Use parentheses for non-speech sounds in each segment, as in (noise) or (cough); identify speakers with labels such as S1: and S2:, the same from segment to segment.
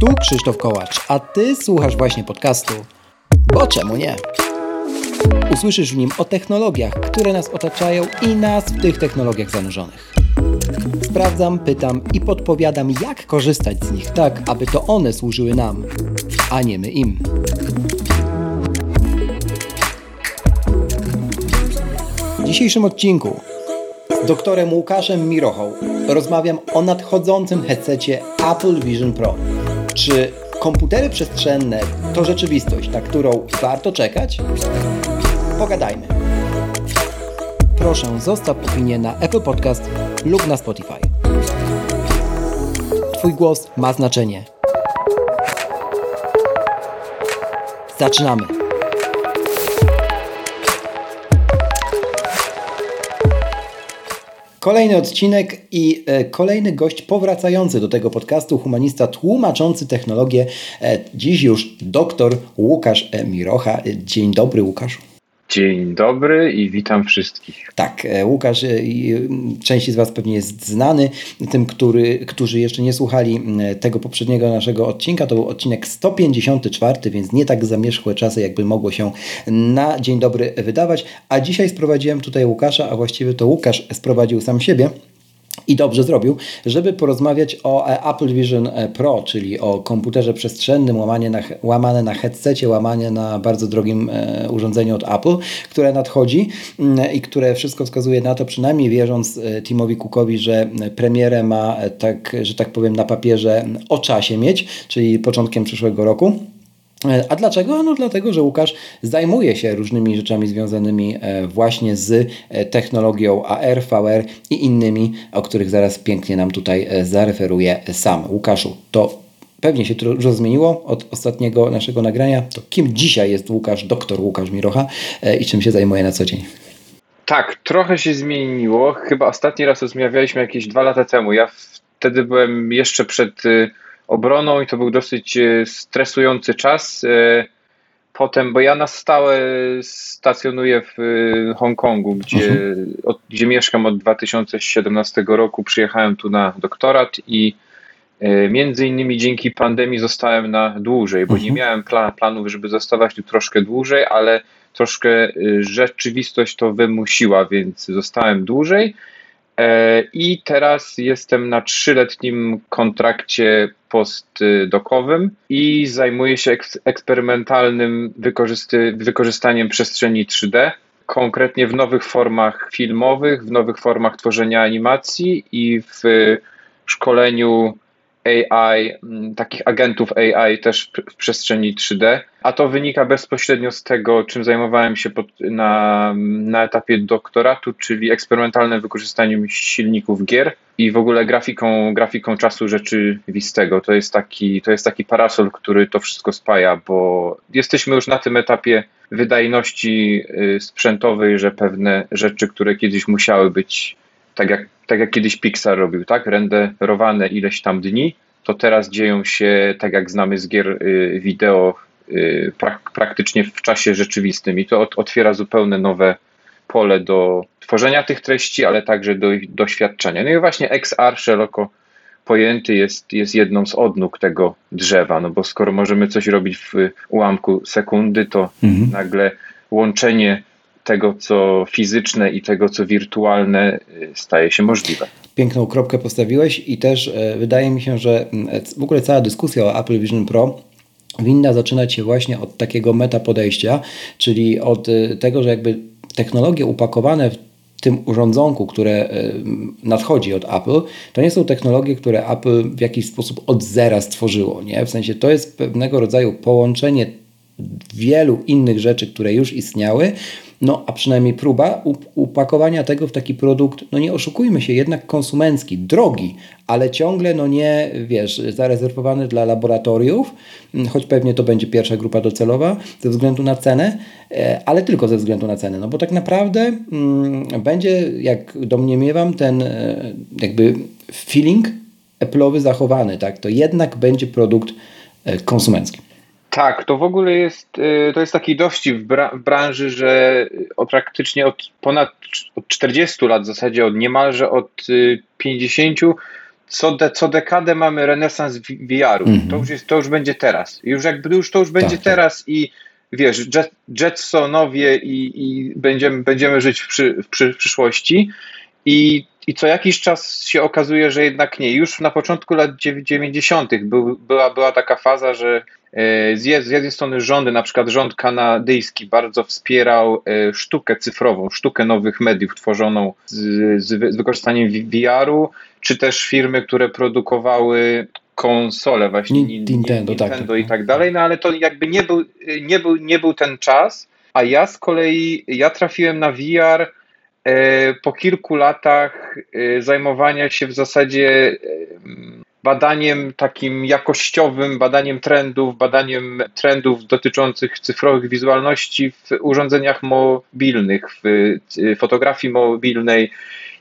S1: Tu Krzysztof Kołacz, a ty słuchasz właśnie podcastu. Bo czemu nie? Usłyszysz w nim o technologiach, które nas otaczają i nas w tych technologiach zanurzonych. Sprawdzam, pytam i podpowiadam, jak korzystać z nich tak, aby to one służyły nam, a nie my im. W dzisiejszym odcinku z doktorem Łukaszem Mirochą rozmawiam o nadchodzącym headsetie Apple Vision Pro. Czy komputery przestrzenne to rzeczywistość, na którą warto czekać? Pogadajmy. Proszę, zostaw opinię na Apple Podcast lub na Spotify. Twój głos ma znaczenie. Zaczynamy. Kolejny odcinek i e, kolejny gość powracający do tego podcastu, humanista tłumaczący technologię, e, dziś już doktor Łukasz Mirocha. Dzień dobry Łukaszu.
S2: Dzień dobry i witam wszystkich.
S1: Tak, e, Łukasz, e, części z Was pewnie jest znany. Tym, który, którzy jeszcze nie słuchali tego poprzedniego naszego odcinka, to był odcinek 154, więc nie tak zamierzchłe czasy, jakby mogło się na dzień dobry wydawać. A dzisiaj sprowadziłem tutaj Łukasza, a właściwie to Łukasz sprowadził sam siebie. I dobrze zrobił, żeby porozmawiać o e, Apple Vision e, Pro, czyli o komputerze przestrzennym, łamanie na, łamane na headsetie, łamanie na bardzo drogim e, urządzeniu od Apple, które nadchodzi mm, i które wszystko wskazuje na to, przynajmniej wierząc Timowi Cookowi, że premierę ma, tak, że tak powiem, na papierze o czasie mieć, czyli początkiem przyszłego roku. A dlaczego? No dlatego, że Łukasz zajmuje się różnymi rzeczami związanymi e, właśnie z e, technologią AR, VR i innymi, o których zaraz pięknie nam tutaj e, zareferuje sam. Łukaszu, to pewnie się dużo zmieniło od ostatniego naszego nagrania. To kim dzisiaj jest Łukasz, doktor Łukasz Mirocha i czym się zajmuje na co dzień?
S2: Tak, trochę się zmieniło. Chyba ostatni raz rozmawialiśmy jakieś dwa lata temu. Ja wtedy byłem jeszcze przed y, obroną i to był dosyć e, stresujący czas. E, potem, bo ja na stałe stacjonuję w e, Hongkongu, gdzie, mhm. od, gdzie mieszkam od 2017 roku. Przyjechałem tu na doktorat i między innymi dzięki pandemii zostałem na dłużej, bo mhm. nie miałem pla, planów, żeby zostawać tu troszkę dłużej, ale troszkę rzeczywistość to wymusiła, więc zostałem dłużej. I teraz jestem na trzyletnim kontrakcie postdokowym i zajmuję się eksperymentalnym wykorzystaniem przestrzeni 3D, konkretnie w nowych formach filmowych, w nowych formach tworzenia animacji i w szkoleniu AI, mm, takich agentów AI też w przestrzeni 3D, a to wynika bezpośrednio z tego, czym zajmowałem się pod, na, na etapie doktoratu, czyli eksperymentalnym wykorzystaniem silników gier i w ogóle grafiką, grafiką czasu rzeczywistego. To jest, taki, to jest taki parasol, który to wszystko spaja, bo jesteśmy już na tym etapie wydajności y, sprzętowej, że pewne rzeczy, które kiedyś musiały być tak jak, tak jak kiedyś Pixar robił, tak? Renderowane ileś tam dni, to teraz dzieją się tak jak znamy z gier y, wideo y, prak, praktycznie w czasie rzeczywistym i to ot, otwiera zupełnie nowe pole do tworzenia tych treści, ale także do ich doświadczenia. No i właśnie XR szeroko pojęty jest, jest jedną z odnóg tego drzewa, no bo skoro możemy coś robić w ułamku sekundy, to mhm. nagle łączenie tego, co fizyczne i tego, co wirtualne, y, staje się możliwe.
S1: Piękną kropkę postawiłeś i też e, wydaje mi się, że mm, e, w ogóle cała dyskusja o Apple Vision Pro winna zaczynać się właśnie od takiego meta podejścia, czyli od e, tego, że jakby technologie upakowane w tym urządzonku, które nadchodzi od Apple, to nie są technologie, które Apple w jakiś sposób od zera stworzyło. Nie? W sensie to jest pewnego rodzaju połączenie wielu innych rzeczy, które już istniały, no a przynajmniej próba upakowania tego w taki produkt, no nie oszukujmy się, jednak konsumencki, drogi, ale ciągle, no nie, wiesz, zarezerwowany dla laboratoriów, mm, choć pewnie to będzie pierwsza grupa docelowa ze względu na cenę, e, ale tylko ze względu na cenę, no bo tak naprawdę mm, będzie, jak domniemywam, ten e, jakby feeling Apple'owy zachowany, tak, to jednak będzie produkt e, konsumencki.
S2: Tak, to w ogóle jest, y, to jest taki dowcip w, bra w branży, że praktycznie od ponad od 40 lat, w zasadzie od niemalże od 50, y, co, de, co dekadę mamy renesans VR-u. Mm-hmm. To, już jest, to już będzie teraz. Już jakby już to już będzie tak, tak. teraz tak. i wiesz, jet, Jetsonowie i, i będziemy, będziemy żyć w, przy, w, przy, w przyszłości. I, I co jakiś czas się okazuje, że jednak nie. Już na początku lat 90. Był, była, była taka faza, że z, z jednej strony rządy, na przykład rząd kanadyjski bardzo wspierał e, sztukę cyfrową, sztukę nowych mediów tworzoną z, z, wykorzystaniem VR-u, czy też firmy, które produkowały konsole właśnie
S1: Nintendo,
S2: tak, Nintendo tak, i tak dalej, no ale to jakby nie był, nie był, nie był ten czas, a ja z kolei, ja trafiłem na VR e, po kilku latach e, zajmowania się w zasadzie badaniem takim jakościowym, badaniem trendów, badaniem trendów dotyczących cyfrowych wizualności w urządzeniach mobilnych, w fotografii mobilnej,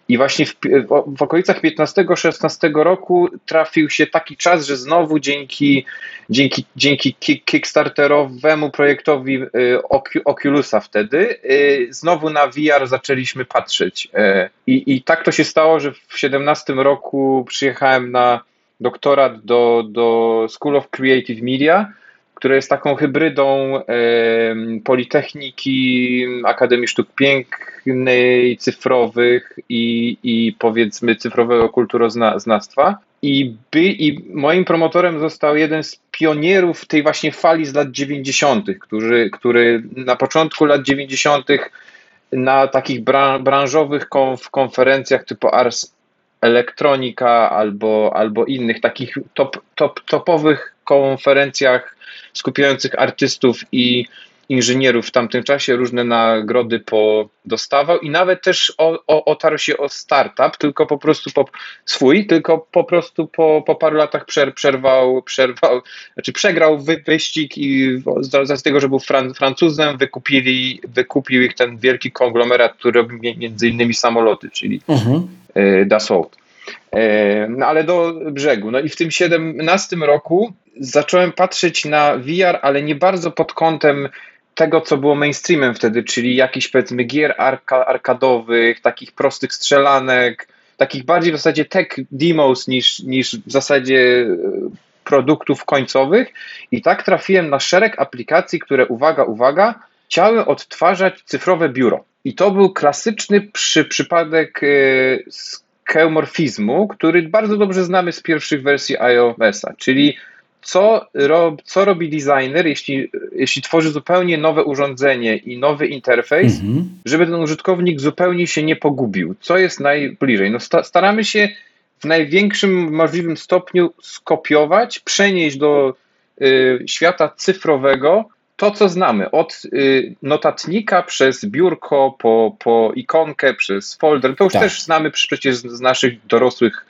S2: i właśnie w, w okolicach 15-16 roku trafił się taki czas, że znowu dzięki, dzięki, dzięki kickstarterowemu projektowi y, Oculusa wtedy, y, znowu na VR zaczęliśmy patrzeć. I, I tak to się stało, że w 17 roku przyjechałem na doktorat do, do School of Creative Media które jest taką hybrydą Politechniki, Akademii Sztuk Pięknej, cyfrowych i, i powiedzmy cyfrowego kulturoznawstwa. I, by, I moim promotorem został jeden z pionierów tej właśnie fali z lat 90., który, który na początku lat 90. na takich branżowych konf, konferencjach typu Ars Elektronika albo, albo innych takich top, top, topowych konferencjach skupiających artystów i inżynierów w tamtym czasie, różne nagrody dostawał i nawet też o, o, otarł się o startup, tylko po prostu po, swój, tylko po prostu po, po paru latach przer, przerwał, przerwał, znaczy przegrał wy, wyścig i z, z tego, że był Fran, Francuzem, wykupili, wykupił ich ten wielki konglomerat, który robi między innymi samoloty, czyli mhm. Y, Dassault. E, no ale do brzegu. No i w tym 17 roku zacząłem patrzeć na VR, ale nie bardzo pod kątem tego, co było mainstreamem wtedy, czyli jakichś powiedzmy gier arka, arkadowych, takich prostych strzelanek, takich bardziej w zasadzie tech demos niż, niż w zasadzie e, produktów końcowych. I tak trafiłem na szereg aplikacji, które, uwaga, uwaga, chciały odtwarzać cyfrowe biuro. I to był klasyczny przy, przypadek e, keumorfizmu, który bardzo dobrze znamy z pierwszych wersji iOS-a, czyli co, rob, co robi designer, jeśli, jeśli tworzy zupełnie nowe urządzenie i nowy interfejs, mhm. żeby ten użytkownik zupełnie się nie pogubił. Co jest najbliżej? No sta, staramy się w największym możliwym stopniu skopiować, przenieść do y, świata cyfrowego to, co znamy, od y, notatnika przez biurko, po, po ikonkę, przez folder, to już tak. też znamy przecież z naszych dorosłych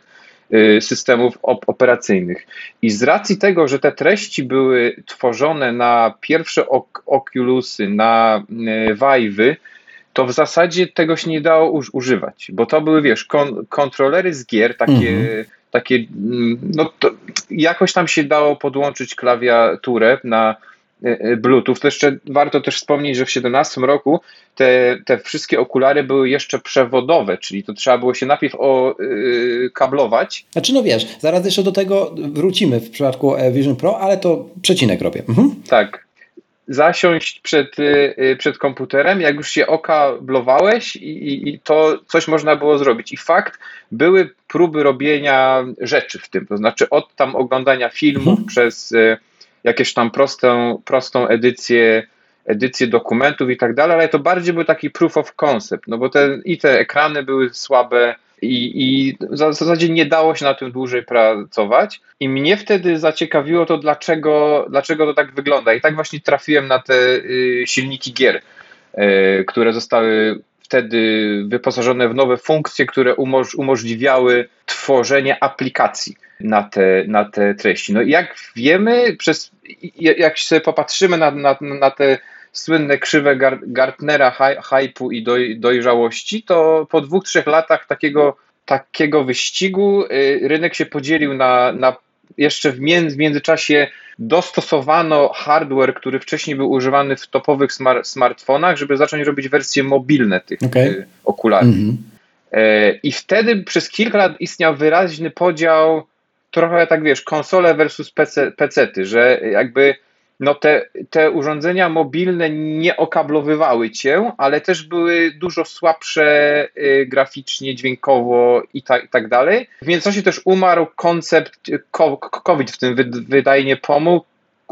S2: systemów operacyjnych. I z racji tego, że te treści były tworzone na pierwsze Oculusy, na y, Vive'y, to w zasadzie tego się nie dało używać, bo to były, wiesz, kon kontrolery z gier, takie, mhm. takie mm, no to jakoś tam się dało podłączyć klawiaturę na Bluetooth. To jeszcze warto też wspomnieć, że w 2017 roku te, te wszystkie okulary były jeszcze przewodowe, czyli to trzeba było się najpierw o, yy, kablować.
S1: Znaczy no wiesz, zaraz jeszcze do tego wrócimy w przypadku Vision Pro, ale to przecinek robię. Mhm.
S2: Tak. Zasiąść przed, yy, przed komputerem, jak już się okablowałeś i, i, i to coś można było zrobić. I fakt, były próby robienia rzeczy w tym, to znaczy od tam oglądania filmów mhm. przez... Yy, jakieś tam prostą, prostą edycję, edycję dokumentów i tak dalej, ale to bardziej był taki proof of concept, no bo te, i te ekrany były słabe, i, i w zasadzie nie dało się na tym dłużej pracować. I mnie wtedy zaciekawiło to, dlaczego, dlaczego to tak wygląda. I tak właśnie trafiłem na te y, silniki gier, y, które zostały wtedy wyposażone w nowe funkcje, które umoż umożliwiały tworzenie aplikacji na te, na te treści. No i jak wiemy, przez, jak się popatrzymy na, na, na te słynne krzywe Gartnera hype'u i doj, dojrzałości, to po dwóch, trzech latach takiego, takiego wyścigu y, rynek się podzielił na, na jeszcze w, między, w międzyczasie dostosowano hardware, który wcześniej był używany w topowych smart, smartfonach, żeby zacząć robić wersje mobilne tych okay. okularów. Mm -hmm. I wtedy przez kilka lat istniał wyraźny podział, trochę tak wiesz, konsole versus PC, pecety, że jakby no te, te urządzenia mobilne nie okablowywały cię, ale też były dużo słabsze y, graficznie, dźwiękowo i, ta, i tak dalej. W międzyczasie też umarł koncept, COVID w tym wydajnie pomógł,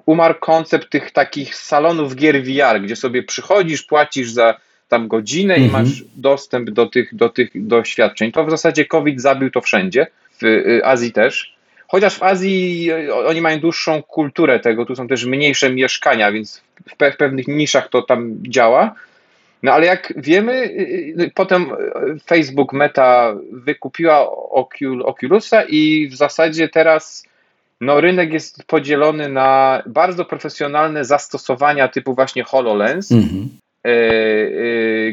S2: umarł koncept tych takich salonów gier VR, gdzie sobie przychodzisz, płacisz za tam godzinę mhm. i masz dostęp do tych, do tych doświadczeń. To w zasadzie COVID zabił to wszędzie, w y, Azji też. Chociaż w Azji e, oni mają dłuższą kulturę tego, tu są też mniejsze mieszkania, więc w pe pewnych niszach to tam działa. No ale jak wiemy, e, e, potem Facebook Meta wykupiła Oculusa i w zasadzie teraz no, rynek jest podzielony na bardzo profesjonalne zastosowania typu właśnie HoloLens, mhm.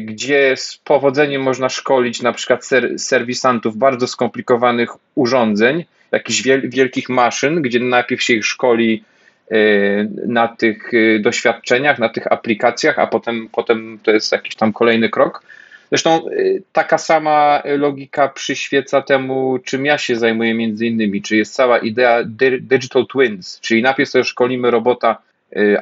S2: gdzie z powodzeniem można szkolić na przykład ser serwisantów bardzo skomplikowanych urządzeń, jakichś wielkich maszyn, gdzie najpierw się ich szkoli e, na tych e, doświadczeniach, na tych aplikacjach, a potem, potem to jest jakiś tam kolejny krok. Zresztą e, taka sama logika przyświeca temu, czym ja się zajmuję między innymi, czyli jest cała idea digital twins, czyli najpierw sobie szkolimy robota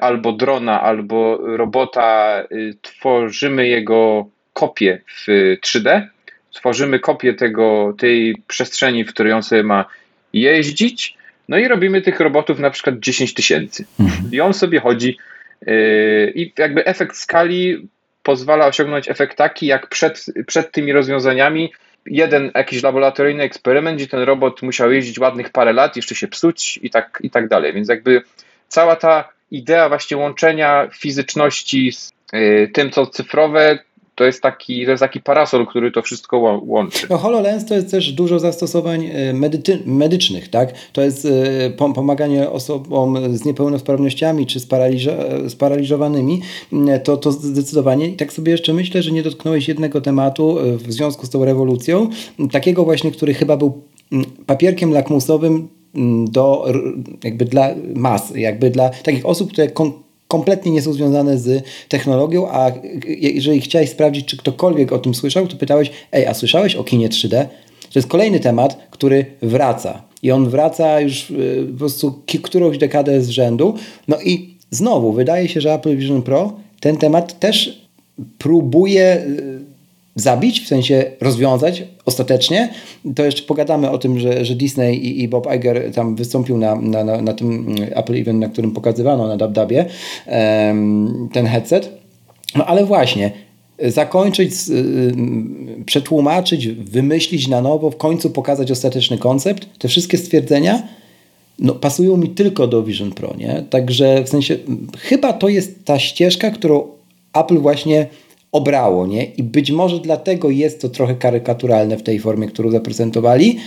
S2: albo drona, albo robota, tworzymy jego kopię w 3D, tworzymy kopię tego, tej przestrzeni, w której on sobie ma jeździć, no i robimy tych robotów na przykład 10 tysięcy. Mhm. I on sobie chodzi yy, i jakby efekt skali pozwala osiągnąć efekt taki, jak przed, przed tymi rozwiązaniami jeden jakiś laboratoryjny eksperyment, gdzie ten robot musiał jeździć ładnych parę lat, jeszcze się psuć i tak, i tak dalej. Więc jakby cała ta idea właśnie łączenia fizyczności z yy, tym, co cyfrowe, to jest taki, to jest taki parasol, który to wszystko łączy.
S1: No, HoloLens to jest też dużo zastosowań e, medy medycznych, tak? To jest e, pomaganie osobom z niepełnosprawnościami czy sparaliżowanymi. Mm, to, to zdecydowanie. I tak sobie jeszcze myślę, że nie dotknąłeś jednego tematu e, w związku z tą rewolucją, takiego właśnie, który chyba był mm, papierkiem lakmusowym mm, do, jakby dla mas, jakby dla takich osób, które kompletnie nie są związane z technologią, a jeżeli chciałeś sprawdzić, czy ktokolwiek o tym słyszał, to pytałeś, ej, a słyszałeś o kinie 3D? To jest kolejny temat, który wraca. I on wraca już y, po prostu którąś dekadę z rzędu. No i znowu, wydaje się, że Apple Vision Pro ten temat też próbuje y, zabić, w sensie rozwiązać ostatecznie. To jeszcze pogadamy o tym, że, że Disney i, i Bob Iger tam wystąpił na, na, na, na tym Apple Event, na którym pokazywano na DubDubie um, ten headset. No ale właśnie, zakończyć, y, przetłumaczyć, wymyślić na nowo, w końcu pokazać ostateczny koncept. Te wszystkie stwierdzenia no, pasują mi tylko do Vision Pro, nie? Także w sensie chyba to jest ta ścieżka, którą Apple właśnie obrało, nie? I być może dlatego jest to trochę karykaturalne w tej formie, którą zaprezentowali,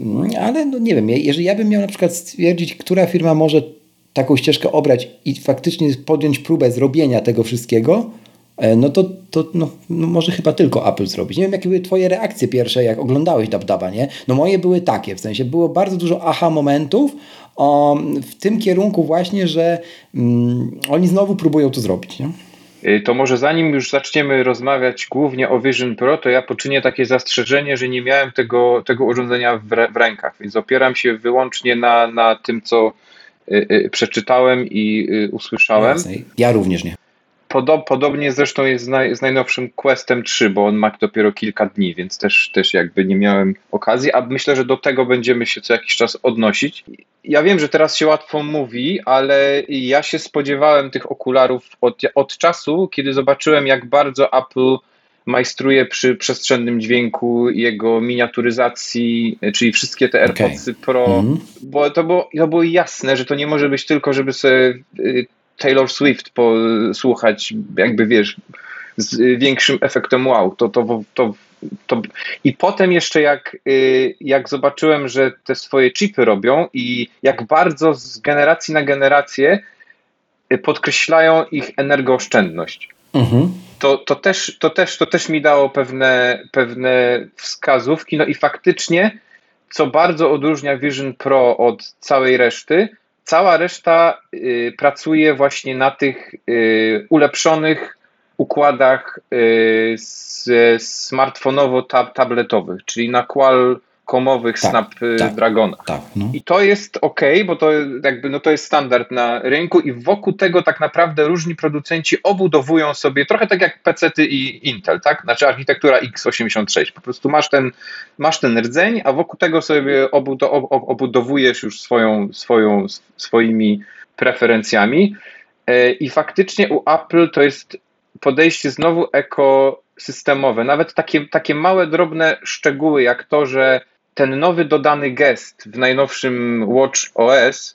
S1: mm, ale no nie wiem, jeżeli ja bym miał na przykład stwierdzić, która firma może taką ścieżkę obrać i faktycznie podjąć próbę zrobienia tego wszystkiego, e, no to, to no, no może chyba tylko Apple zrobić. Nie wiem, jakie były twoje reakcje pierwsze, jak oglądałeś DubDuba, nie? No moje były takie, w sensie było bardzo dużo aha momentów o, w tym kierunku właśnie, że mm, oni znowu próbują to zrobić, nie?
S2: Y, to może zanim już zaczniemy rozmawiać głównie o Vision Pro, to ja poczynię takie zastrzeżenie, że nie miałem tego, tego urządzenia w, w rękach, więc opieram się wyłącznie na, na tym, co y, y, przeczytałem i usłyszałem.
S1: Ja również nie.
S2: Podob, podobnie zresztą jest z, naj, z, najnowszym Questem 3, bo on ma dopiero kilka dni, więc też, też jakby nie miałem okazji, a myślę, że do tego będziemy się co jakiś czas odnosić. Ja wiem, że teraz się łatwo mówi, ale ja się spodziewałem tych okularów od, od czasu, kiedy zobaczyłem, jak bardzo Apple majstruje przy przestrzennym dźwięku, jego miniaturyzacji, czyli wszystkie te AirPodsy okay. Pro, mm -hmm. bo to było, to było jasne, że to nie może być tylko, żeby sobie y, Taylor Swift posłuchać, jakby wiesz, z większym efektem wow. To, to, to, to, I potem jeszcze jak, y, jak zobaczyłem, że te swoje chipy robią i jak bardzo z generacji na generację y, podkreślają ich energooszczędność. Mhm. To, to, też, to, też, to też mi dało pewne, pewne wskazówki. No i faktycznie, co bardzo odróżnia Vision Pro od całej reszty, cała reszta y, pracuje właśnie na tych y, ulepszonych układach smartfonowo-tabletowych, czyli na Qual komowych tak, Snapdragona. Tak, tak, no. I to jest ok, bo to jakby no to jest standard na rynku i wokół tego tak naprawdę różni producenci obudowują sobie trochę tak jak PC i Intel, tak? Znaczy architektura x86. Po prostu masz ten, masz ten rdzeń, a wokół tego sobie obudowujesz już swoją, swoją, swoimi preferencjami. E, I faktycznie u Apple to jest podejście znowu ekosystemowe. Nawet takie, takie małe, drobne szczegóły, jak to, że ten nowy dodany gest w najnowszym Watch OS,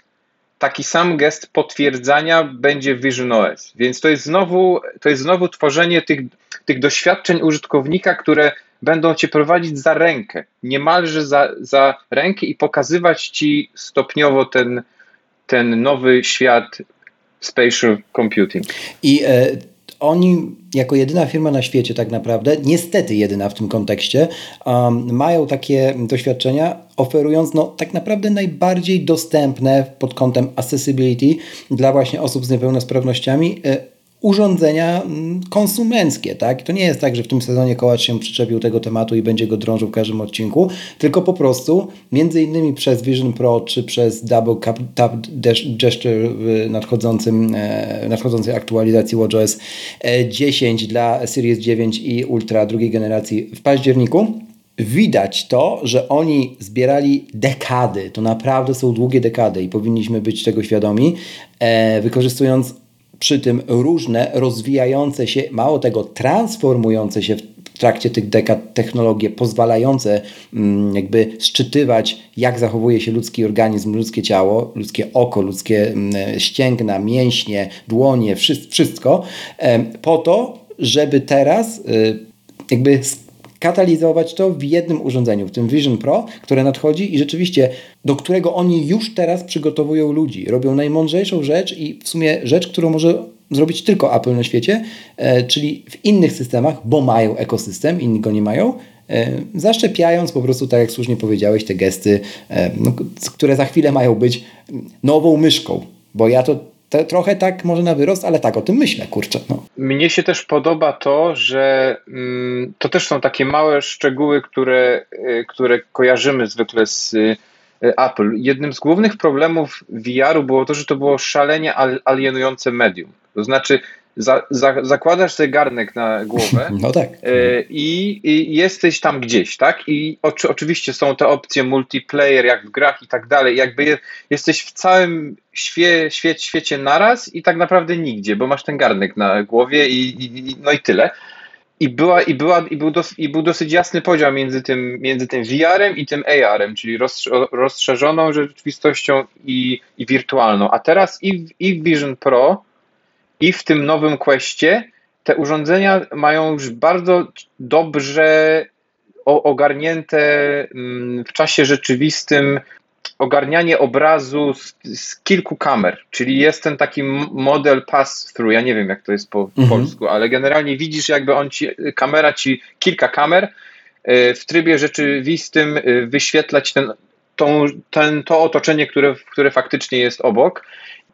S2: taki sam gest potwierdzania będzie w Vision OS. Więc to jest znowu, to jest znowu tworzenie tych, tych doświadczeń użytkownika, które będą cię prowadzić za rękę, niemalże za, za rękę i pokazywać ci stopniowo ten, ten nowy świat spatial computing.
S1: I e, oni jako jedyna firma na świecie tak naprawdę, niestety jedyna w tym kontekście, um, mają takie doświadczenia, oferując no, tak naprawdę najbardziej dostępne pod kątem accessibility dla właśnie osób z niepełnosprawnościami e, urządzenia mm, konsumenckie, tak? To nie jest tak, że w tym sezonie kołacz się przyczepił tego tematu i będzie go drążył w każdym odcinku, tylko po prostu między innymi przez Vision Pro czy przez Double Tap Gesture w nadchodzącym, e, nadchodzącej aktualizacji WatchOS 10 e, dla Series 9 i Ultra drugiej generacji w październiku, widać to, że oni zbierali dekady, to naprawdę są długie dekady i powinniśmy być tego świadomi, e, wykorzystując przy tym różne rozwijające się, mało tego, transformujące się w trakcie tych dekad technologie, pozwalające mm, jakby szczytywać, jak zachowuje się ludzki organizm, ludzkie ciało, ludzkie oko, ludzkie mm, ścięgna, mięśnie, dłonie, wszystko, po to, żeby teraz y, jakby katalizować to w jednym urządzeniu, w tym Vision Pro, które nadchodzi i rzeczywiście do którego oni już teraz przygotowują ludzi. Robią najmądrzejszą rzecz i w sumie rzecz, którą może zrobić tylko Apple na świecie, e, czyli w innych systemach, bo mają ekosystem, inni go nie mają, e, zaszczepiając po prostu, tak jak słusznie powiedziałeś, te gesty, e, no, które za chwilę mają być nową myszką. Bo ja to te, trochę tak może na wyrost, ale tak o tym myślę, kurczę. No.
S2: Mnie się też podoba to, że mm, to też są takie małe szczegóły, które, y, które kojarzymy zwykle z y, Apple. Jednym z głównych problemów VR-u było to, że to było szalenie alienujące medium. To znaczy, za, za, zakładasz sobie garnek na głowę (laughs)
S1: no tak.
S2: E, i, i, jesteś tam gdzieś, tak? I oczy, oczywiście są te opcje multiplayer, jak w grach i tak dalej. Jakby je, jesteś w całym świe, świe, świecie naraz i tak naprawdę nigdzie, bo masz ten garnek na głowie i, i no i tyle. I, była, i, była, i, był dos, i był dosyć jasny podział między tym, między tym VR-em i tym AR-em, czyli rozszerzoną rzeczywistością i, i wirtualną. A teraz i i w Vision Pro i w tym nowym Questie te urządzenia mają już bardzo dobrze ogarnięte mm, w czasie rzeczywistym ogarnianie obrazu z, z, kilku kamer, czyli jest ten taki model pass-through, ja nie wiem jak to jest po mhm. polsku, ale generalnie widzisz jakby on ci, kamera ci, kilka kamer y, w trybie rzeczywistym y, wyświetlać ten, tą, ten, to otoczenie, które, które faktycznie jest obok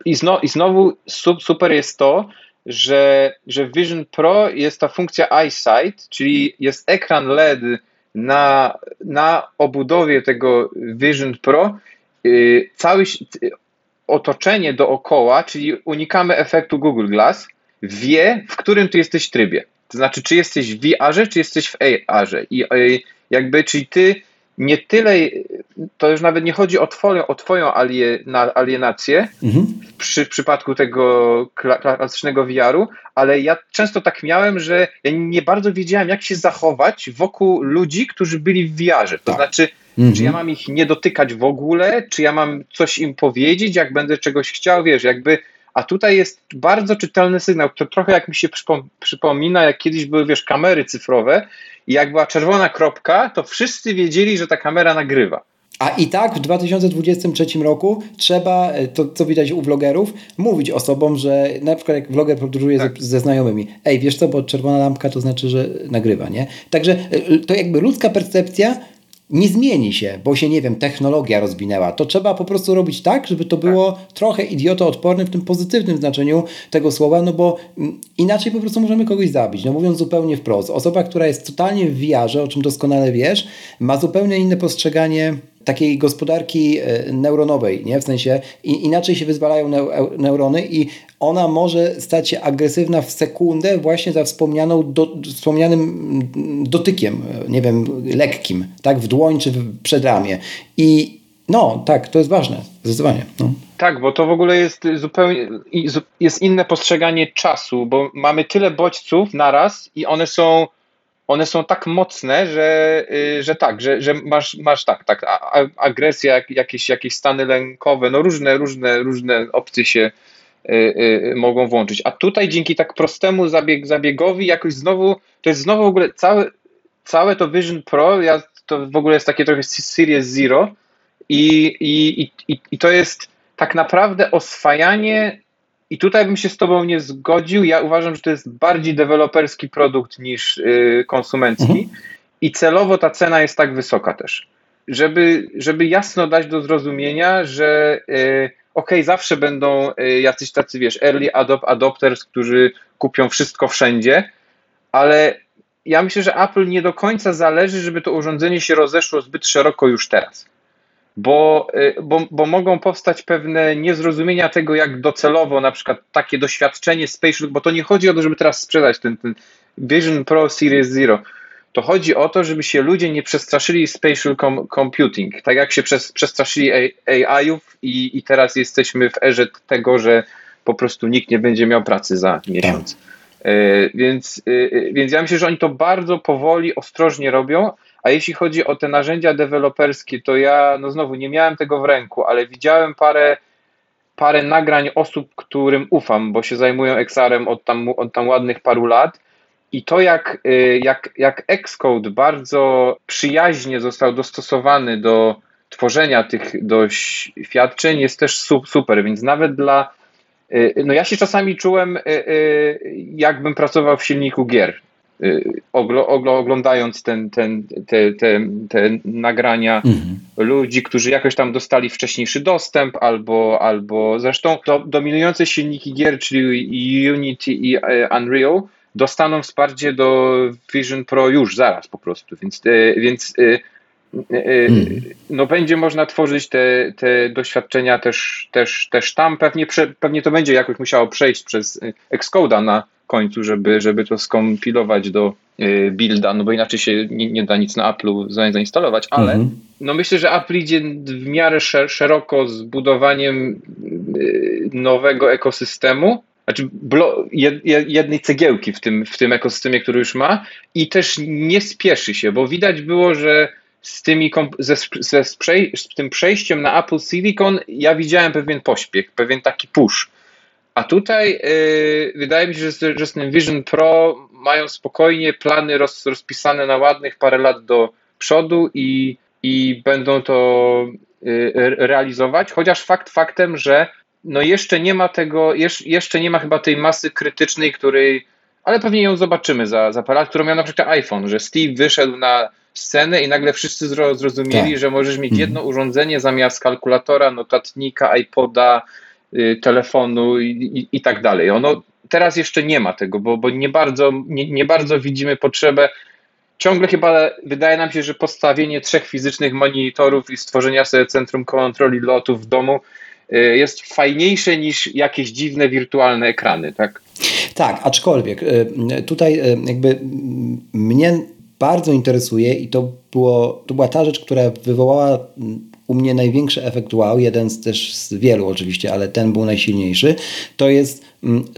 S2: i, zno, i znowu super jest to, że, że Vision Pro jest ta funkcja EyeSight, czyli jest ekran LED na, na obudowie tego Vision Pro. Yy, całe otoczenie dookoła, czyli unikamy efektu Google Glass, wie, w którym ty jesteś trybie. To znaczy, czy jesteś w VR-ze, czy jesteś w AR-ze. I yy, jakby, czyli ty nie tyle, to już nawet nie chodzi o twoją, o twoją alienację mhm. przy w przypadku tego klasycznego VR-u, ale ja często tak miałem, że ja nie bardzo wiedziałem, jak się zachować wokół ludzi, którzy byli w VR-ze. To tak. znaczy, mhm. czy ja mam ich nie dotykać w ogóle, czy ja mam coś im powiedzieć, jak będę czegoś chciał, wiesz, jakby a tutaj jest bardzo czytelny sygnał. To trochę jak mi się przypomina, jak kiedyś były, wiesz, kamery cyfrowe i jak była czerwona kropka, to wszyscy wiedzieli, że ta kamera nagrywa.
S1: A i tak w 2023 roku trzeba, e, to co widać u vlogerów, mówić osobom, że na przykład jak vloger podróżuje tak. ze, ze, znajomymi, ej, wiesz co, bo czerwona lampka to znaczy, że nagrywa, nie? Także e, to jakby ludzka percepcja nie zmieni się, bo się, nie wiem, technologia rozwinęła. To trzeba po prostu robić tak, żeby to było tak. trochę idiotoodporne w tym pozytywnym znaczeniu tego słowa, no bo mm, inaczej po prostu możemy kogoś zabić. No mówiąc zupełnie wprost, osoba, która jest totalnie w wiarze, o czym doskonale wiesz, ma zupełnie inne postrzeganie takiej gospodarki e, neuronowej, nie? w sensie inaczej się wyzwalają neurony i ona może stać się agresywna w sekundę właśnie za wspomnianą do, wspomnianym mm, dotykiem, e, nie wiem, lekkim, tak, w dłoń czy w przedramię. I no, tak, to jest ważne, zdecydowanie. No.
S2: Tak, bo to w ogóle jest zupełnie jest inne postrzeganie czasu, bo mamy tyle bodźców naraz i one są one są tak mocne, że, y, że tak, że, że masz, masz tak, tak, agresja, jakieś, jakieś stany lękowe, no różne, różne, różne opcje się mogą włączyć. A tutaj dzięki tak prostemu zabieg, zabiegowi jakoś znowu, to jest znowu w ogóle całe, całe to Vision Pro, ja, to w ogóle jest takie trochę Series Zero i, i, i, i to jest tak naprawdę oswajanie i tutaj bym się z Tobą nie zgodził. Ja uważam, że to jest bardziej deweloperski produkt niż yy, konsumencki. Mhm. I celowo ta cena jest tak wysoka też. Żeby, żeby jasno dać do zrozumienia, że yy, ok, zawsze będą yy, jacyś tacy, wiesz, early adop adopters, którzy kupią wszystko wszędzie, ale ja myślę, że Apple nie do końca zależy, żeby to urządzenie się rozeszło zbyt szeroko już teraz bo, y, bo, bo mogą powstać pewne niezrozumienia tego, jak docelowo na przykład takie doświadczenie Spatial, bo to nie chodzi o to, żeby teraz sprzedać ten, ten Vision Pro Series Zero. To chodzi o to, żeby się ludzie nie przestraszyli spatial com computing, tak jak się przestraszyli AI-ów i, i teraz jesteśmy w erze tego, że po prostu nikt nie będzie miał pracy za miesiąc. Tak. Y, więc, y, więc ja myślę, że oni to bardzo powoli, ostrożnie robią, a jeśli chodzi o te narzędzia deweloperskie, to ja, no znowu, nie miałem tego w ręku, ale widziałem parę, parę nagrań osób, którym ufam, bo się zajmują XR-em od tam, od tam ładnych paru lat. I to, jak, y, jak, jak Xcode bardzo przyjaźnie został dostosowany do tworzenia tych doświadczeń, jest też super. Więc nawet dla. Y, no, ja się czasami czułem, y, jakbym pracował w silniku gier. Oglo, oglo, oglądając ten, ten, te, te, te nagrania mhm. ludzi, którzy jakoś tam dostali wcześniejszy dostęp, albo, albo zresztą do, dominujące silniki gier, czyli Unity i Unreal, dostaną wsparcie do Vision Pro już zaraz po prostu, więc, e, więc e, mhm. no będzie można tworzyć te, te doświadczenia też, też, też tam. Pewnie, pewnie to będzie jakoś musiało przejść przez Xcode'a na końcu, żeby, żeby to skompilować do builda, no bo inaczej się nie, nie da nic na Apple'u zainstalować, ale mhm. no myślę, że Apple idzie w miarę szeroko z budowaniem nowego ekosystemu, znaczy jednej cegiełki w tym, w tym ekosystemie, który już ma i też nie spieszy się, bo widać było, że z, tymi, ze, ze, z tym przejściem na Apple Silicon ja widziałem pewien pośpiech, pewien taki push. A tutaj yy, wydaje mi się, że, że z tym Vision Pro mają spokojnie plany roz, rozpisane na ładnych parę lat do przodu i, i będą to yy, realizować, chociaż fakt faktem, że no jeszcze nie ma tego, jeszcze nie ma chyba tej masy krytycznej, której, ale pewnie ją zobaczymy za, za parę lat, którą miał na przykład iPhone, że Steve wyszedł na scenę i nagle wszyscy zrozumieli, tak. że możesz mieć jedno mhm. urządzenie zamiast kalkulatora, notatnika, iPoda, Y, telefonu i, i, i, tak dalej. Ono teraz jeszcze nie ma tego, bo, bo nie, bardzo, nie, nie bardzo widzimy potrzebę. Ciągle chyba wydaje nam się, że postawienie trzech fizycznych monitorów i stworzenia sobie centrum kontroli lotu w domu jest fajniejsze niż jakieś dziwne wirtualne ekrany, tak?
S1: Tak, aczkolwiek y, tutaj jakby mnie bardzo interesuje i to, było, to była ta rzecz, która wywołała u mnie największy efekt wow, jeden z też z wielu oczywiście, ale ten był najsilniejszy, to jest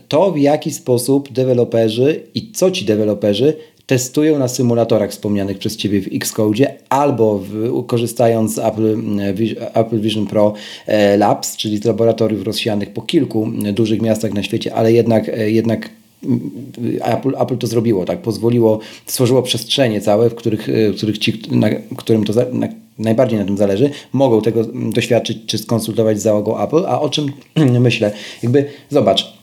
S1: to, w jaki sposób deweloperzy i co ci deweloperzy testują na symulatorach wspomnianych przez Ciebie w Xcode albo w, korzystając z Apple, mm, Apple Vision Pro e, Labs, czyli z laboratoriów rozsianych po kilku mm, dużych miastach na świecie, ale jednak, e, jednak Apple, Apple to zrobiło, tak, pozwoliło, stworzyło przestrzenie całe, w których, e, w których ci, na którym to, na, najbardziej na tym zależy, mogą tego doświadczyć czy skonsultować z załogą Apple. A o czym (clears throat) myślę? Jakby zobacz,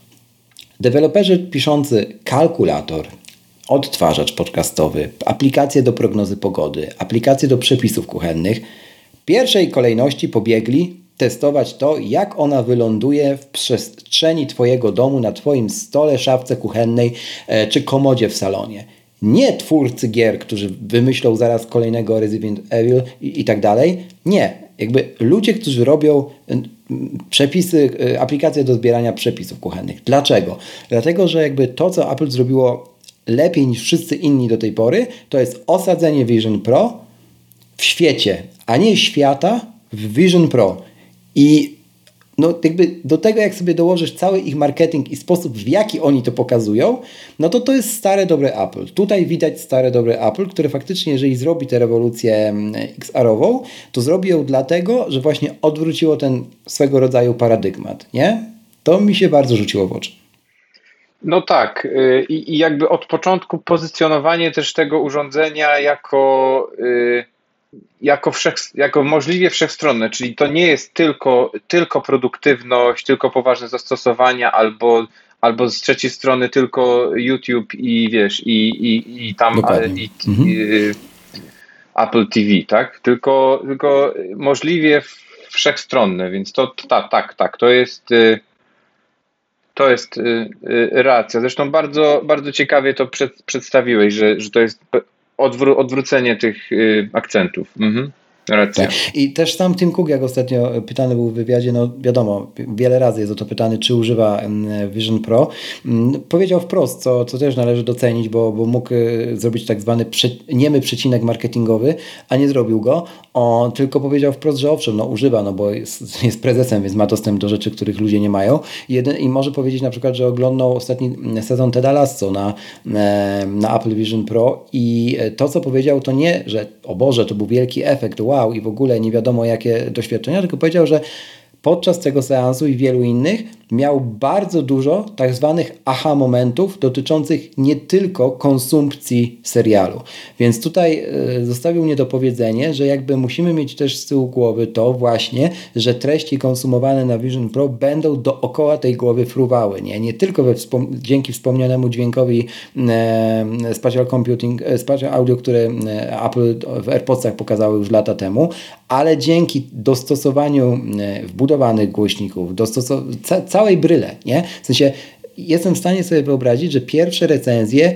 S1: deweloperzy piszący kalkulator odtwarzacz podcastowy, aplikację do prognozy pogody, aplikację do przepisów kuchennych, w pierwszej kolejności pobiegli testować to, jak ona wyląduje w przestrzeni Twojego domu, na Twoim stole, szafce kuchennej e, czy komodzie w salonie. Nie twórcy gier, którzy wymyślą zaraz kolejnego Resident Evil i, i tak dalej. Nie. Jakby ludzie, którzy robią przepisy, e, aplikacje do zbierania przepisów kuchennych. Dlaczego? Dlatego, że jakby to, co Apple zrobiło lepiej niż wszyscy inni do tej pory, to jest osadzenie Vision Pro w świecie, a nie świata w Vision Pro. I no jakby do tego, jak sobie dołożysz cały ich marketing i sposób, w jaki oni to pokazują, no to to jest stare, dobre Apple. Tutaj widać stare, dobre Apple, które faktycznie, jeżeli zrobi tę rewolucję mm, XR-ową, to zrobi ją dlatego, że właśnie odwróciło ten swego rodzaju paradygmat, nie? To mi się bardzo rzuciło w oczy.
S2: No tak, y, i, i jakby od początku pozycjonowanie też tego urządzenia jako... Yy jako, wszech, jako możliwie wszechstronne, czyli to nie jest tylko, tylko produktywność, tylko poważne zastosowania, albo, albo z trzeciej strony tylko YouTube i wiesz, i, i, i tam i, mhm. i, Apple TV, tak? Tylko, tylko możliwie wszechstronne, więc to tak, tak, tak, to jest y, to jest y, y, racja. Zresztą bardzo, bardzo ciekawie to przed, przedstawiłeś, że, że to jest odwró- odwrócenie tych y, akcentów. Mhm. Racja. Tak.
S1: I też sam Tim Cook, jak ostatnio pytany był w wywiadzie, no wiadomo, wiele razy jest o to pytany, czy używa Vision Pro, mm, powiedział wprost, co, co też należy docenić, bo, bo mógł y, zrobić tak zwany niemy przecinek marketingowy, a nie zrobił go. On tylko powiedział wprost, że owszem, no używa, no bo jest, jest prezesem, więc ma dostęp do rzeczy, których ludzie nie mają. I może powiedzieć na przykład, że oglądał ostatni sezon Teda Lasso na, na Apple Vision Pro i to, co powiedział, to nie, że o Boże, to był wielki efekt, wow, i w ogóle nie wiadomo jakie doświadczenia, tylko powiedział, że podczas tego seansu i wielu innych miał bardzo dużo tak zwanych aha momentów dotyczących nie tylko konsumpcji serialu. Więc tutaj e, zostawił mnie do powiedzenia, że jakby musimy mieć też z tyłu głowy to właśnie, że treści konsumowane na Vision Pro będą dookoła tej głowy fruwały. Nie, nie tylko wspom dzięki wspomnianemu dźwiękowi e, spatial computing, e, spatial audio, które e, Apple w AirPodsach pokazały już lata temu, ale dzięki dostosowaniu e, wbudowanych głośników, dostosowaniu całej bryle, nie? W sensie jestem w stanie sobie wyobrazić, że pierwsze recenzje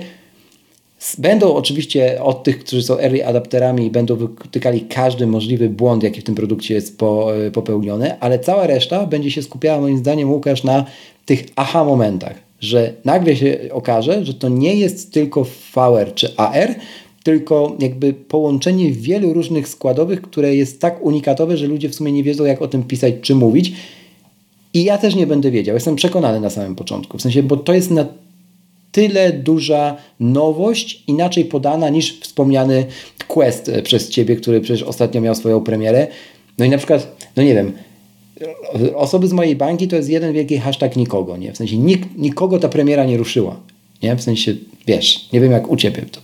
S1: Będą oczywiście od tych, którzy są early adapterami i będą wytykali każdy możliwy błąd, jaki w tym produkcie jest e, popełniony, ale cała reszta będzie się skupiała moim zdaniem, Łukasz, na tych aha momentach, że nagle się okaże, że to nie jest tylko VR czy AR, tylko jakby połączenie wielu różnych składowych, które jest tak unikatowe, że ludzie w sumie nie wiedzą, jak o tym pisać czy mówić. I ja też nie będę wiedział. Jestem przekonany na samym początku. W sensie, bo to jest na tyle duża nowość, inaczej podana niż wspomniany Quest e, przez Ciebie, który przecież ostatnio miał swoją premierę. No i na przykład, no nie wiem, osoby z mojej bańki to jest jeden wielki hashtag nikogo, nie? W sensie nik, nikogo ta premiera nie ruszyła, nie? W sensie, wiesz, nie wiem jak u Ciebie to.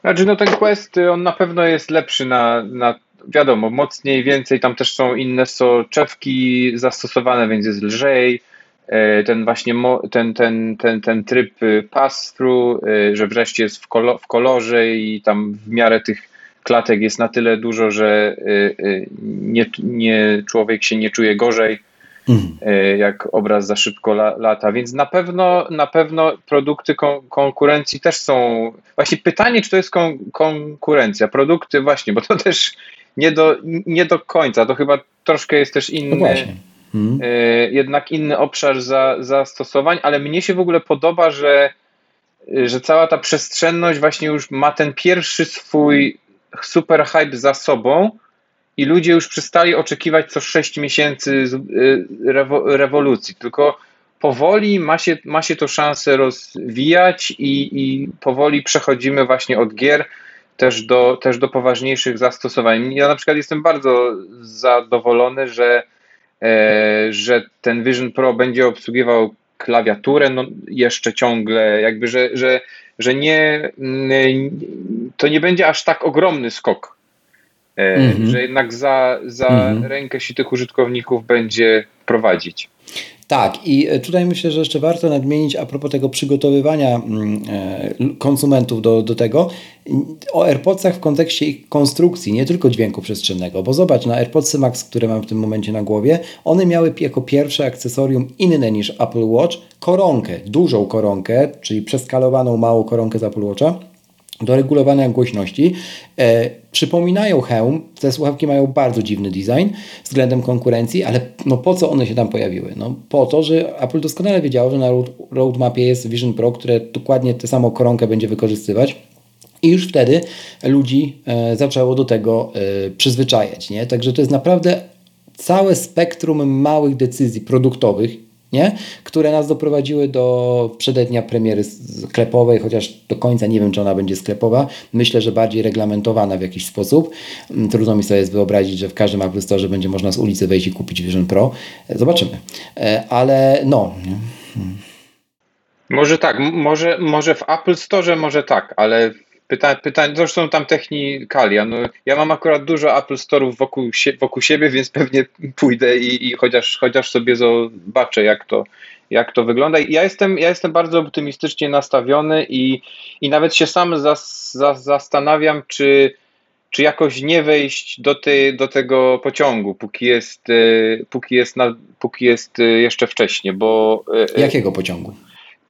S2: Znaczy, no ten Quest, on na pewno jest lepszy na, na wiadomo, mocniej, więcej, tam też są inne soczewki zastosowane, więc jest lżej. E, ten właśnie ten, ten, ten, ten tryb y, pass-through, y, że wreszcie jest w, kolo, w kolorze i tam w miarę tych klatek jest na tyle dużo, że nie, nie, człowiek się nie czuje gorzej Mhm. E, jak obraz za szybko lata, więc na pewno na pewno produkty kon konkurencji też są. Właśnie pytanie, czy to jest kon konkurencja. Produkty właśnie, bo to też nie do, nie do końca. To chyba troszkę jest też inny. No mhm. e, jednak inny obszar za, zastosowań, ale mnie się w ogóle podoba, że, że cała ta przestrzenność właśnie już ma ten pierwszy swój super hype za sobą, i ludzie już przestali oczekiwać co 6 miesięcy y, rewolucji, tylko powoli ma się, ma się to szansę rozwijać i, i powoli przechodzimy właśnie od gier też do, też do poważniejszych zastosowań. Ja na przykład jestem bardzo zadowolony, że, e, że ten Vision Pro będzie obsługiwał klawiaturę no jeszcze ciągle, jakby, że, że, że nie, to nie będzie aż tak ogromny skok Mm -hmm. że jednak za, za mm -hmm. rękę się tych użytkowników będzie prowadzić.
S1: Tak, i e, tutaj myślę, że jeszcze warto nadmienić a propos tego przygotowywania mm, e, konsumentów do, do tego, o AirPodsach w kontekście ich konstrukcji, nie tylko dźwięku przestrzennego, bo zobacz, na AirPodsy Max, które mam w tym momencie na głowie, one miały jako pierwsze akcesorium inne niż Apple Watch koronkę, dużą koronkę, czyli przeskalowaną małą koronkę z Apple Watcha, do regulowania głośności. E, przypominają hełm, te słuchawki mają bardzo dziwny design względem konkurencji, ale no po co one się tam pojawiły? No po to, że Apple doskonale wiedziało, że na roadmapie jest Vision Pro, które dokładnie tę samą koronkę będzie wykorzystywać. I już wtedy ludzi e, zaczęło do tego e, przyzwyczajać. Nie? Także to jest naprawdę całe spektrum małych decyzji produktowych, nie? które nas doprowadziły do przedednia premiery sklepowej, chociaż do końca nie wiem, czy ona będzie sklepowa. Myślę, że bardziej reglamentowana w jakiś sposób. Mm, trudno mi sobie jest wyobrazić, że w każdym Apple Store będzie można z ulicy wejść i kupić Vision Pro. E, zobaczymy. E, ale no.
S2: Może tak, może, może w Apple Store może tak, ale Pytań, pytań, zresztą tam technikalia. No, ja mam akurat dużo Apple Store'ów wokół, wokół siebie, więc pewnie pójdę i, i chociaż, chociaż sobie zobaczę, jak to, jak to wygląda. ja jestem, ja jestem bardzo optymistycznie nastawiony i, i nawet się sam zas, zas, zastanawiam, czy, czy jakoś nie wejść do, tej, do tego pociągu, póki jest, e, póki jest, na, póki jest e, jeszcze wcześnie, bo...
S1: E, Jakiego pociągu?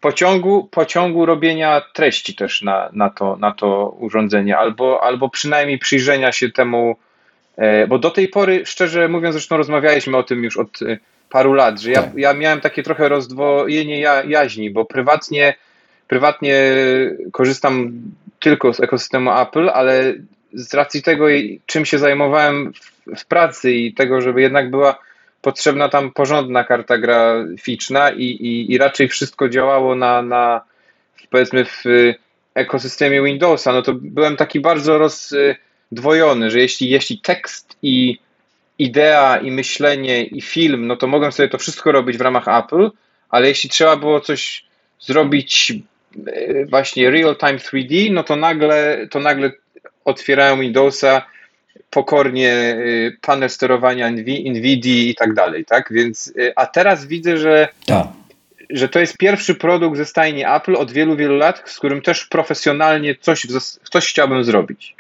S2: Pociągu, pociągu robienia treści też na, na, to, na to urządzenie, albo, albo przynajmniej przyjrzenia się temu, e, bo do tej pory, szczerze mówiąc, zresztą rozmawialiśmy o tym już od e, paru lat, że ja, tak. ja miałem takie trochę rozdwojenie ja, jaźni, bo prywatnie, prywatnie korzystam tylko z ekosystemu Apple, ale z racji tego, czym się zajmowałem w, w pracy i tego, żeby jednak była potrzebna tam porządna karta graficzna i, i, i raczej wszystko działało na, na powiedzmy w ekosystemie Windowsa, no to byłem taki bardzo rozdwojony, że jeśli, jeśli tekst i idea i myślenie i film, no to mogłem sobie to wszystko robić w ramach Apple, ale jeśli trzeba było coś zrobić e, właśnie real-time 3D, no to nagle, to nagle otwierałem Windowsa pokornie y, panel sterowania NVIDIA i tak dalej, tak? Więc, y, a teraz widzę, że,
S1: Ta.
S2: że to jest pierwszy produkt ze stajni Apple od wielu, wielu lat, z którym też profesjonalnie coś, coś chciałbym zrobić.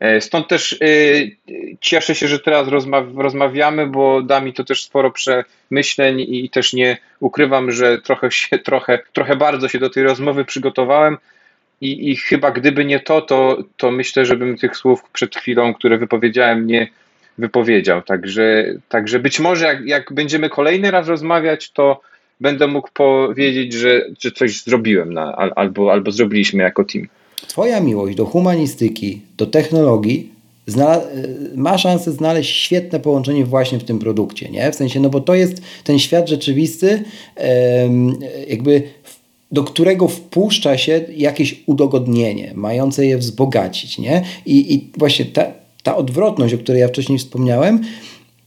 S2: E, stąd też y, cieszę się, że teraz rozmawiamy, bo da mi to też sporo przemyśleń i też nie ukrywam, że trochę się, trochę, trochę bardzo się do tej rozmowy przygotowałem i, I chyba gdyby nie to, to, to myślę, żebym tych słów przed chwilą, które wypowiedziałem, nie wypowiedział. Także, także być może jak, jak będziemy kolejny raz rozmawiać, to będę mógł powiedzieć, że, że coś zrobiłem na, albo, albo zrobiliśmy jako team.
S1: Twoja miłość do humanistyki, do technologii ma szansę znaleźć świetne połączenie właśnie w tym produkcie, nie? W sensie, no bo to jest ten świat rzeczywisty, jakby do którego wpuszcza się jakieś udogodnienie, mające je wzbogacić. Nie? I, i właśnie ta, ta odwrotność, o której ja wcześniej wspomniałem,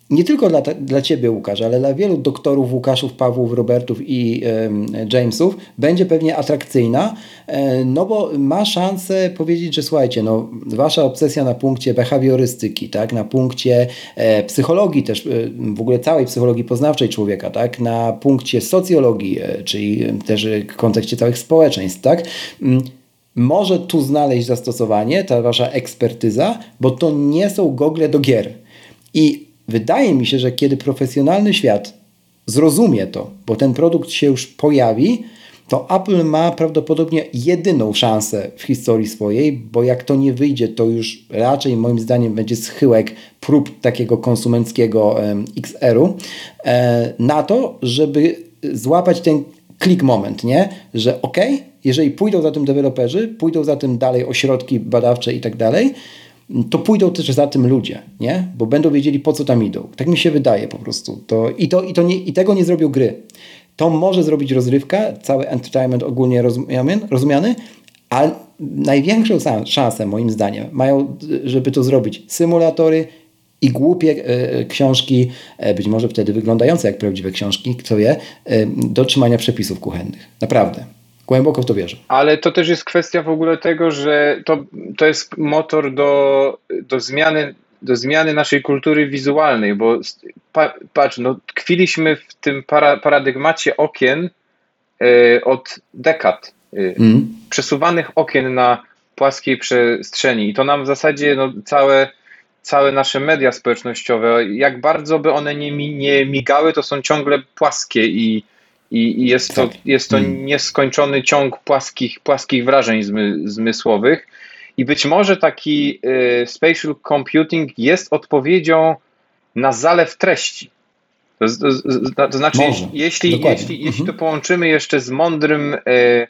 S1: nie tylko dla, dla Ciebie, Łukasz, ale dla wielu doktorów, Łukaszów, Pawłów, Robertów i y, Jamesów będzie pewnie atrakcyjna, y, no bo ma szansę powiedzieć, że słuchajcie, no, Wasza obsesja na punkcie behawiorystyki, tak, na punkcie e, psychologii też, e, w ogóle całej psychologii poznawczej człowieka, tak, na punkcie socjologii, czyli też w kontekście całych społeczeństw, tak, mm, może tu znaleźć zastosowanie, ta Wasza ekspertyza, bo to nie są gogle do gier. I wydaje mi się, że kiedy profesjonalny świat zrozumie to, bo ten produkt się już pojawi, to Apple ma prawdopodobnie jedyną szansę w historii swojej, bo jak to nie wyjdzie, to już raczej moim zdaniem będzie schyłek prób takiego konsumenckiego XR-u e, na to, żeby złapać ten click moment, nie? Że ok, jeżeli pójdą za tym deweloperzy, pójdą za tym dalej ośrodki badawcze i tak dalej, to pójdą też za tym ludzie, nie? Bo będą wiedzieli, po co tam idą. Tak mi się wydaje po prostu. To, i, to, i, to nie, I tego nie zrobią gry. To może zrobić rozrywka, cały entertainment ogólnie rozumiany, rozumiany, ale największą szansę, moim zdaniem, mają, żeby to zrobić symulatory i głupie e, książki, e, być może wtedy wyglądające jak prawdziwe książki, kto wie, e, do trzymania przepisów kuchennych. Naprawdę. Głęboko w to wierzę.
S2: Ale to też jest kwestia w ogóle tego, że to, to jest motor do, do zmiany do zmiany naszej kultury wizualnej, bo pa, patrz, no, tkwiliśmy w tym para, paradygmacie okien y, od dekad. Y, mm. Przesuwanych okien na płaskiej przestrzeni. I to nam w zasadzie no, całe, całe nasze media społecznościowe, jak bardzo by one nie, nie migały, to są ciągle płaskie i, i, i jest, to, tak. jest to mm. nieskończony ciąg płaskich, płaskich wrażeń zmy, zmysłowych. I być może taki y, spatial computing jest odpowiedzią na zalew treści. To, to, to znaczy, może. jeśli, jeśli, mhm. jeśli to połączymy jeszcze z mądrym y,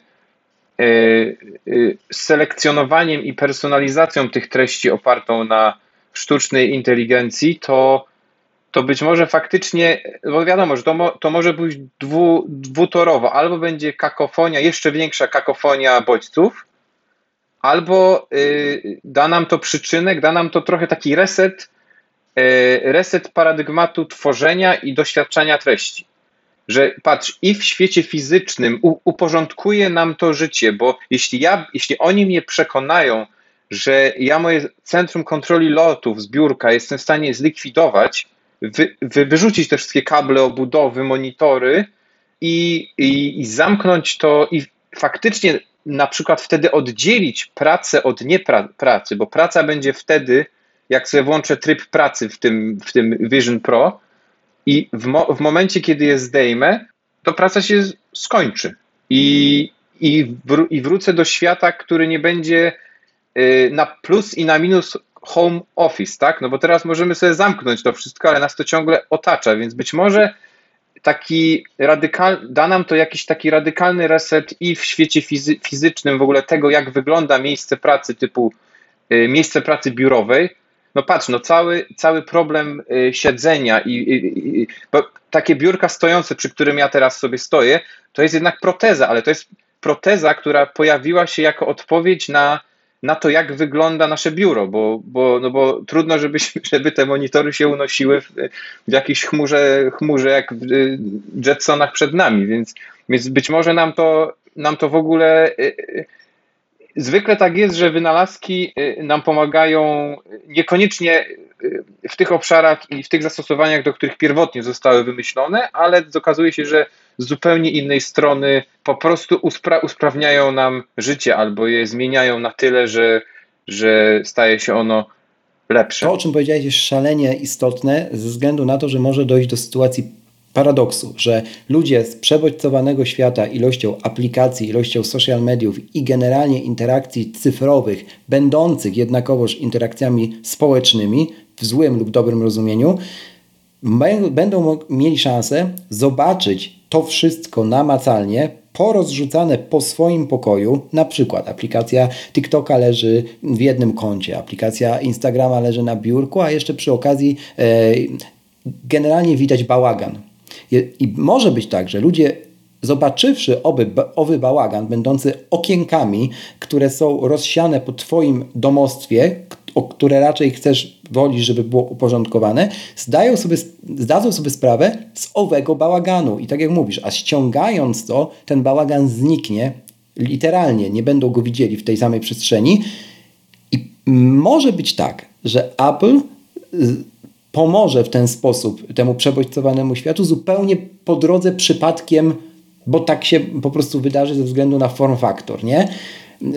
S2: selekcjonowaniem i personalizacją tych treści opartą na sztucznej inteligencji, to, to być może faktycznie, bo wiadomo, że to, to może być dwu, dwutorowo, albo będzie kakofonia, jeszcze większa kakofonia bodźców, albo y, da nam to przyczynek, da nam to trochę taki reset, y, reset paradygmatu tworzenia i doświadczania treści. Że patrz, i w świecie fizycznym u, uporządkuje nam to życie, bo jeśli, ja, jeśli oni mnie przekonają, że ja moje centrum kontroli lotów, zbiórka jestem w stanie zlikwidować, wy, wy, wyrzucić te wszystkie kable, obudowy, monitory i, i, i zamknąć to i faktycznie na przykład wtedy oddzielić pracę od niepracy, bo praca będzie wtedy, jak sobie włączę tryb pracy w tym, w tym Vision Pro i w, mo w momencie, kiedy je zdejmę, to praca się skończy. I, i, wró i wrócę do świata, który nie będzie y, na plus i na minus home office, tak? No bo teraz możemy sobie zamknąć to wszystko, ale nas to ciągle otacza, więc być może taki radykal, da nam to jakiś taki radykalny reset i w świecie fizy, fizycznym w ogóle tego, jak wygląda miejsce pracy typu y, miejsce pracy biurowej. No patrz, no cały, cały problem y, siedzenia i, i, i takie biurka stojące, przy którym ja teraz sobie stoję, to jest jednak proteza, ale to jest proteza, która pojawiła się jako odpowiedź na na to, jak wygląda nasze biuro, bo, bo, no bo trudno, żeby, (laughs) żeby te monitory się unosiły w, w jakiejś chmurze, chmurze jak w y, Jetsonach przed nami, więc, więc być może nam to, nam to w ogóle. Y, y, zwykle tak jest, że wynalazki nam pomagają niekoniecznie w tych obszarach i w tych zastosowaniach, do których pierwotnie zostały wymyślone, ale okazuje się, że z zupełnie innej strony po prostu uspra usprawniają nam życie albo je zmieniają na tyle, że, że staje się ono lepsze.
S1: To, o czym powiedziałeś, jest szalenie istotne ze względu na to, że może dojść do sytuacji paradoksu, że ludzie z przebodźcowanego świata ilością aplikacji, ilością social mediów i generalnie interakcji cyfrowych, będących jednakowoż interakcjami społecznymi w złym lub dobrym rozumieniu, będą mieli szansę zobaczyć to wszystko namacalnie, porozrzucane po swoim pokoju, na przykład aplikacja TikToka leży w jednym kącie, aplikacja Instagrama leży na biurku, a jeszcze przy okazji e, generalnie widać bałagan. I może być tak, że ludzie zobaczywszy oby, owy bałagan, będący okienkami, które są rozsiane po Twoim domostwie, które raczej chcesz, wolisz, żeby było uporządkowane, zdają sobie, zdadzą sobie sprawę z owego bałaganu. I tak jak mówisz, a ściągając to, ten bałagan zniknie literalnie, nie będą go widzieli w tej samej przestrzeni. I może być tak, że Apple pomoże w ten sposób temu przebodźcowanemu światu zupełnie po drodze przypadkiem, bo tak się po prostu wydarzy ze względu na form factor, nie?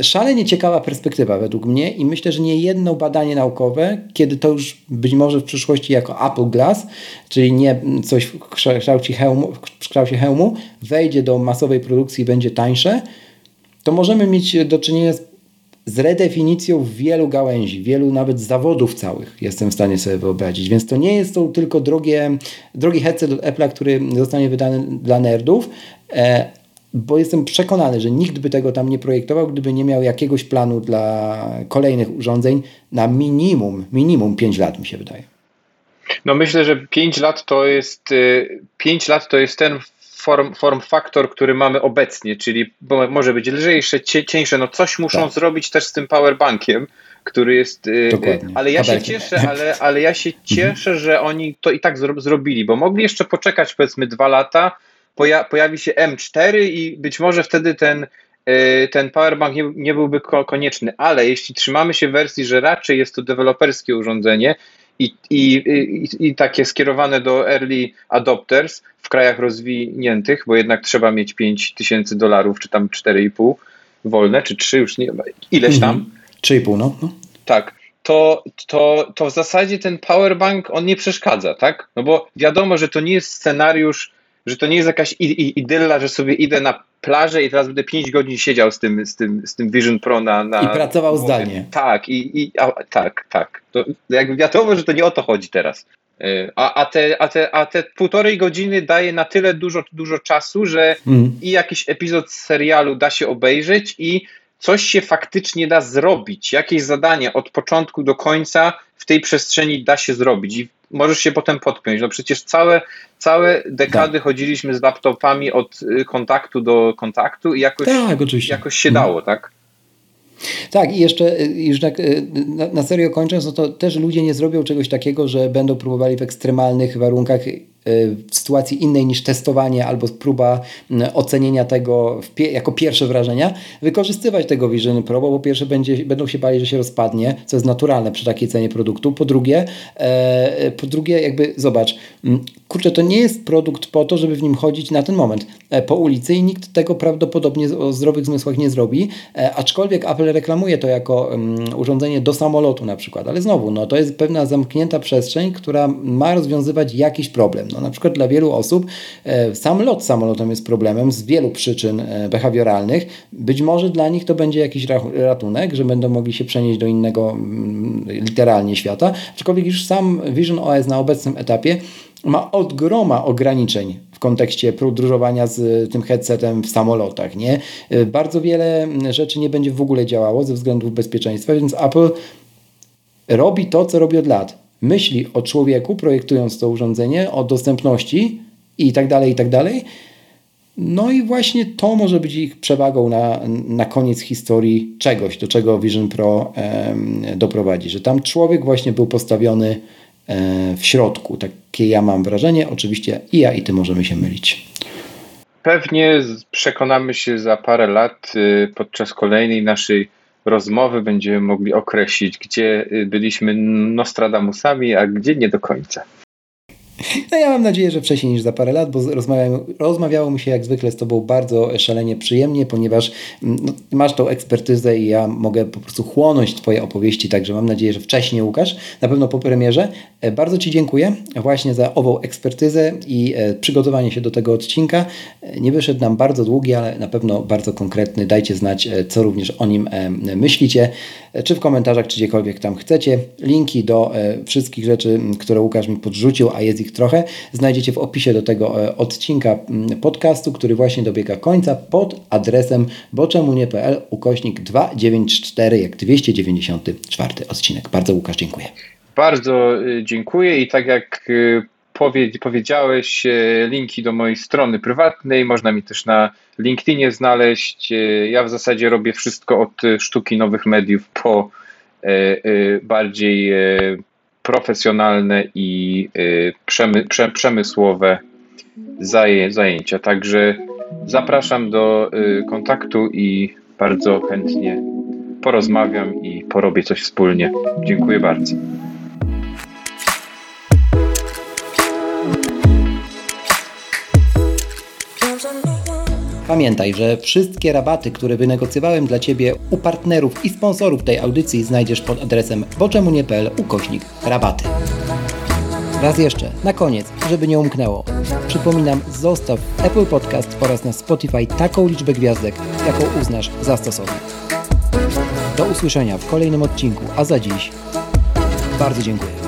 S1: Szalenie ciekawa perspektywa według mnie i myślę, że nie jedno badanie naukowe, kiedy to już być może w przyszłości jako Apple Glass, czyli nie coś w kształcie hełmu, w kształcie hełmu wejdzie do masowej produkcji i będzie tańsze, to możemy mieć do czynienia z z redefinicją wielu gałęzi, wielu nawet zawodów całych jestem w stanie sobie wyobrazić. Więc to nie jest to tylko drogie, drogi headset od Apple'a, który zostanie wydany dla nerdów, e, bo jestem przekonany, że nikt by tego tam nie projektował, gdyby nie miał jakiegoś planu dla kolejnych urządzeń na minimum, minimum 5 lat mi się wydaje.
S2: No myślę, że 5 lat to jest 5 y, lat to jest ten form, form faktor, który mamy obecnie, czyli może być lżejsze, cieńsze, no coś muszą tak. zrobić też z tym powerbankiem, który jest. Y, Dokładnie. Ale ja się cieszę, ale, ale ja się (laughs) mhm. cieszę, że oni to i tak zrobili, bo mogli jeszcze poczekać powiedzmy dwa lata, poja pojawi się M4 i być może wtedy ten, y, ten powerbank nie, nie byłby konieczny, ale jeśli trzymamy się wersji, że raczej jest to deweloperskie urządzenie i, i, i, i takie skierowane do early adopters w krajach rozwiniętych, bo jednak trzeba mieć 5 tysięcy dolarów, czy tam 4,5 wolne, czy 3 już nie, ileś tam. Mhm.
S1: 3,5 no. no.
S2: Tak, to, to, to w zasadzie ten powerbank on nie przeszkadza, tak? No bo wiadomo, że to nie jest scenariusz, że to nie jest jakaś idylla, że sobie idę na plażę i teraz będę 5 godzin siedział z tym, z tym, z tym Vision Pro na. na
S1: I pracował zdalnie.
S2: Tak, i, i a, tak, tak. To jakby wiadomo, że to nie o to chodzi teraz. E, a, a, te, a, te, a te półtorej godziny daje na tyle dużo, dużo czasu, że mm. i jakiś epizod serialu da się obejrzeć i coś się faktycznie da zrobić, jakieś zadanie od początku do końca w tej przestrzeni da się zrobić i możesz się potem podpiąć. No przecież całe, całe dekady tak. chodziliśmy z laptopami od y, kontaktu do kontaktu i jakoś, tak, jakoś się dało, tak?
S1: Tak, i jeszcze y, już tak y, na, na serio kończąc, no to też ludzie nie zrobią czegoś takiego, że będą próbowali w ekstremalnych warunkach w sytuacji innej niż testowanie albo próba ocenienia tego jako pierwsze wrażenia, wykorzystywać tego Vision Pro, bo po pierwsze będzie, będą się bali, że się rozpadnie, co jest naturalne przy takiej cenie produktu. Po drugie, e, po drugie jakby zobacz, kurczę, to nie jest produkt po to, żeby w nim chodzić na ten moment e, po ulicy i nikt tego prawdopodobnie o zdrowych zmysłach nie zrobi, e, aczkolwiek Apple reklamuje to jako um, urządzenie do samolotu na przykład, ale znowu, no to jest pewna zamknięta przestrzeń, która ma rozwiązywać jakiś problem. No, na przykład dla wielu osób e, sam lot samolotem jest problemem z wielu przyczyn e, behawioralnych. Być może dla nich to będzie jakiś ratunek, że będą mogli się przenieść do innego mm, literalnie świata, aczkolwiek już sam Vision OS na obecnym etapie ma od groma ograniczeń w kontekście podróżowania z tym headsetem w samolotach. Nie? E, bardzo wiele rzeczy nie będzie w ogóle działało ze względów bezpieczeństwa, więc Apple robi to, co robi od lat myśli o człowieku, projektując to urządzenie, o dostępności i tak dalej, i tak dalej. No i właśnie to może być ich przewagą na, na koniec historii czegoś, do czego Vision Pro doprowadzi, że tam człowiek właśnie był postawiony e, w środku. Takie ja mam wrażenie. Oczywiście i ja, i ty możemy się mylić.
S2: Pewnie przekonamy się za parę lat y, podczas kolejnej naszej rozmowy będziemy mogli określić, gdzie y, byliśmy Nostradamusami, a gdzie nie do końca.
S1: No ja mam nadzieję, że wcześniej niż za parę lat, bo rozmawiało, rozmawiało mi się jak zwykle z Tobą bardzo szalenie przyjemnie, ponieważ mm, no, masz tą ekspertyzę i ja mogę po prostu chłonąć Twoje opowieści, także mam nadzieję, że wcześniej Łukasz, na pewno po premierze. E, bardzo Ci dziękuję właśnie za ową ekspertyzę i e, przygotowanie się do tego odcinka. E, nie wyszedł nam bardzo długi, ale na pewno bardzo konkretny. Dajcie znać, co również o nim myślicie, czy w komentarzach, czy gdziekolwiek tam chcecie. Linki do wszystkich rzeczy, które Łukasz mi podrzucił, a jest ich trochę, znajdziecie w opisie do tego e, odcinka podcastu, który właśnie dobiega końca pod adresem boczemunie.pl ukośnik 294 jak 294 odcinek. Bardzo Łukasz dziękuję.
S2: Bardzo y, dziękuję i tak jak y, powiedziałeś, y, linki do mojej strony prywatnej, można mi też na LinkedInie znaleźć. Ja w zasadzie robię wszystko od sztuki nowych mediów po bardziej profesjonalne i przemy, prze, przemysłowe zaję, zajęcia. Także zapraszam do kontaktu i bardzo chętnie porozmawiam i porobię coś wspólnie. Dziękuję bardzo.
S1: Pamiętaj, że wszystkie rabaty, które wynegocjowałem dla Ciebie u partnerów i sponsorów tej audycji znajdziesz pod adresem boczemunie.pl ukośnik rabaty. Raz jeszcze, na koniec, żeby nie umknęło. Przypominam, zostaw Apple Podcast oraz na Spotify taką liczbę gwiazdek, jaką uznasz za stosowną. Do usłyszenia w kolejnym odcinku, a za dziś bardzo dziękuję.